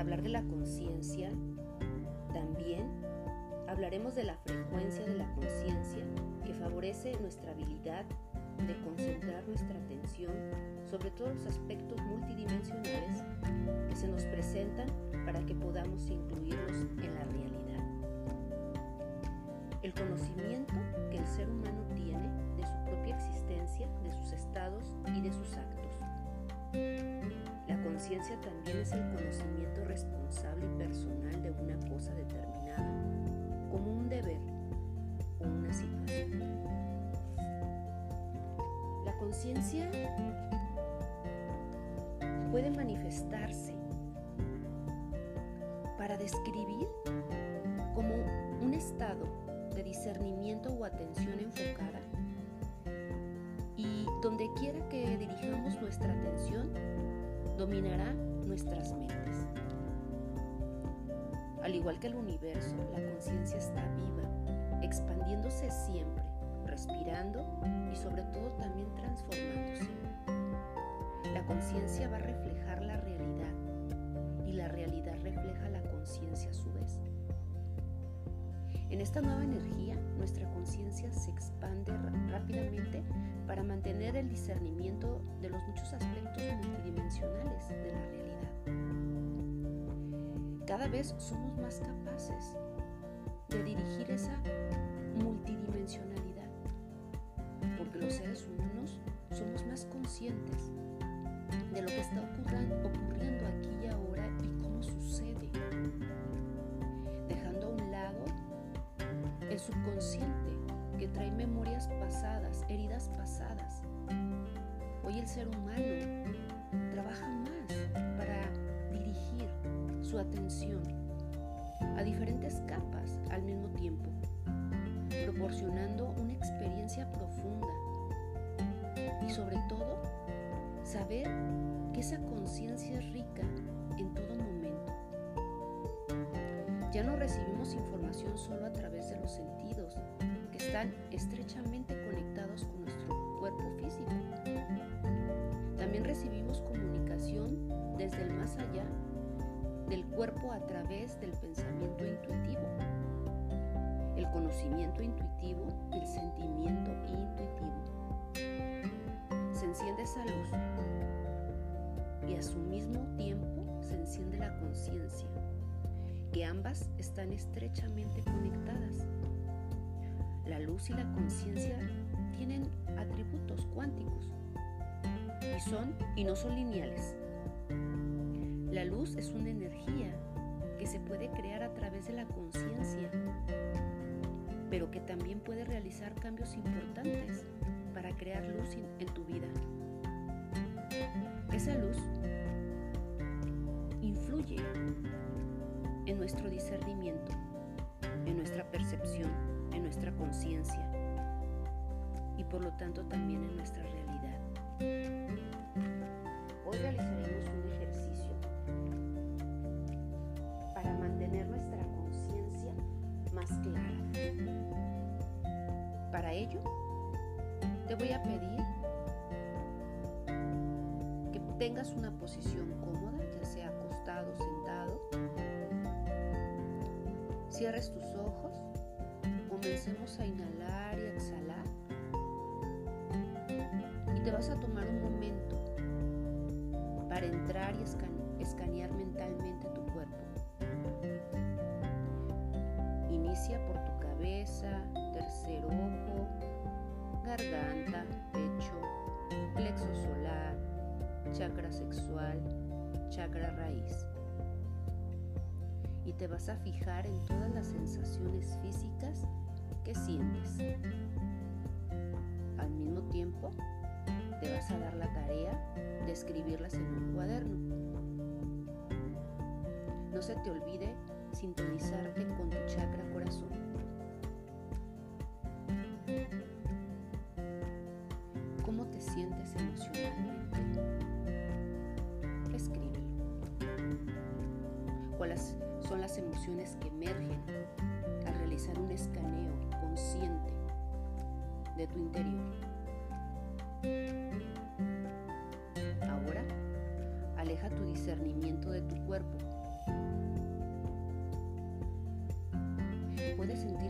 Hablar de la conciencia, también hablaremos de la frecuencia de la conciencia que favorece nuestra habilidad de concentrar nuestra atención sobre todos los aspectos multidimensionales que se nos presentan para que podamos incluirlos en la realidad. El conocimiento que el ser humano tiene de su propia existencia, de sus estados y de sus actos. La conciencia también es el conocimiento responsable y personal de una cosa determinada, como un deber o una situación. La conciencia puede manifestarse para describir como un estado de discernimiento o atención enfocada y donde quiera que dirijamos nuestra atención dominará nuestras mentes. Al igual que el universo, la conciencia está viva, expandiéndose siempre, respirando y sobre todo también transformándose. La conciencia va a reflejar la realidad y la realidad refleja la conciencia a su vez. En esta nueva energía, nuestra conciencia se expande rápidamente para mantener el discernimiento de los muchos aspectos multidimensionales de la realidad. Cada vez somos más capaces de dirigir esa multidimensionalidad, porque los seres humanos somos más conscientes de lo que está ocurriendo aquí y ahora y cómo sucede, dejando a un lado el subconsciente trae memorias pasadas, heridas pasadas. Hoy el ser humano trabaja más para dirigir su atención a diferentes capas al mismo tiempo, proporcionando una experiencia profunda y sobre todo saber que esa conciencia es rica en todo momento. Ya no recibimos información solo a través de los sentidos, están estrechamente conectados con nuestro cuerpo físico. También recibimos comunicación desde el más allá del cuerpo a través del pensamiento intuitivo. El conocimiento intuitivo el sentimiento intuitivo se enciende esa luz y a su mismo tiempo se enciende la conciencia, que ambas están estrechamente conectadas. La luz y la conciencia tienen atributos cuánticos y son y no son lineales. La luz es una energía que se puede crear a través de la conciencia, pero que también puede realizar cambios importantes para crear luz en tu vida. Esa luz influye en nuestro discernimiento, en nuestra percepción, en nuestra conciencia y por lo tanto también en nuestra realidad. Hoy realizaremos un ejercicio para mantener nuestra conciencia más clara. Para ello, te voy a pedir que tengas una posición cómoda, Cierres tus ojos, comencemos a inhalar y exhalar. Y te vas a tomar un momento para entrar y escanear mentalmente tu cuerpo. Inicia por tu cabeza, tercer ojo, garganta, pecho, plexo solar, chakra sexual, chakra raíz. Te vas a fijar en todas las sensaciones físicas que sientes. Al mismo tiempo, te vas a dar la tarea de escribirlas en un cuaderno. No se te olvide sintonizarte con tu chakra corazón. ¿Cómo te sientes emocionalmente? ¿Cuáles son las emociones que emergen al realizar un escaneo consciente de tu interior? Ahora, aleja tu discernimiento de tu cuerpo Puedes sentir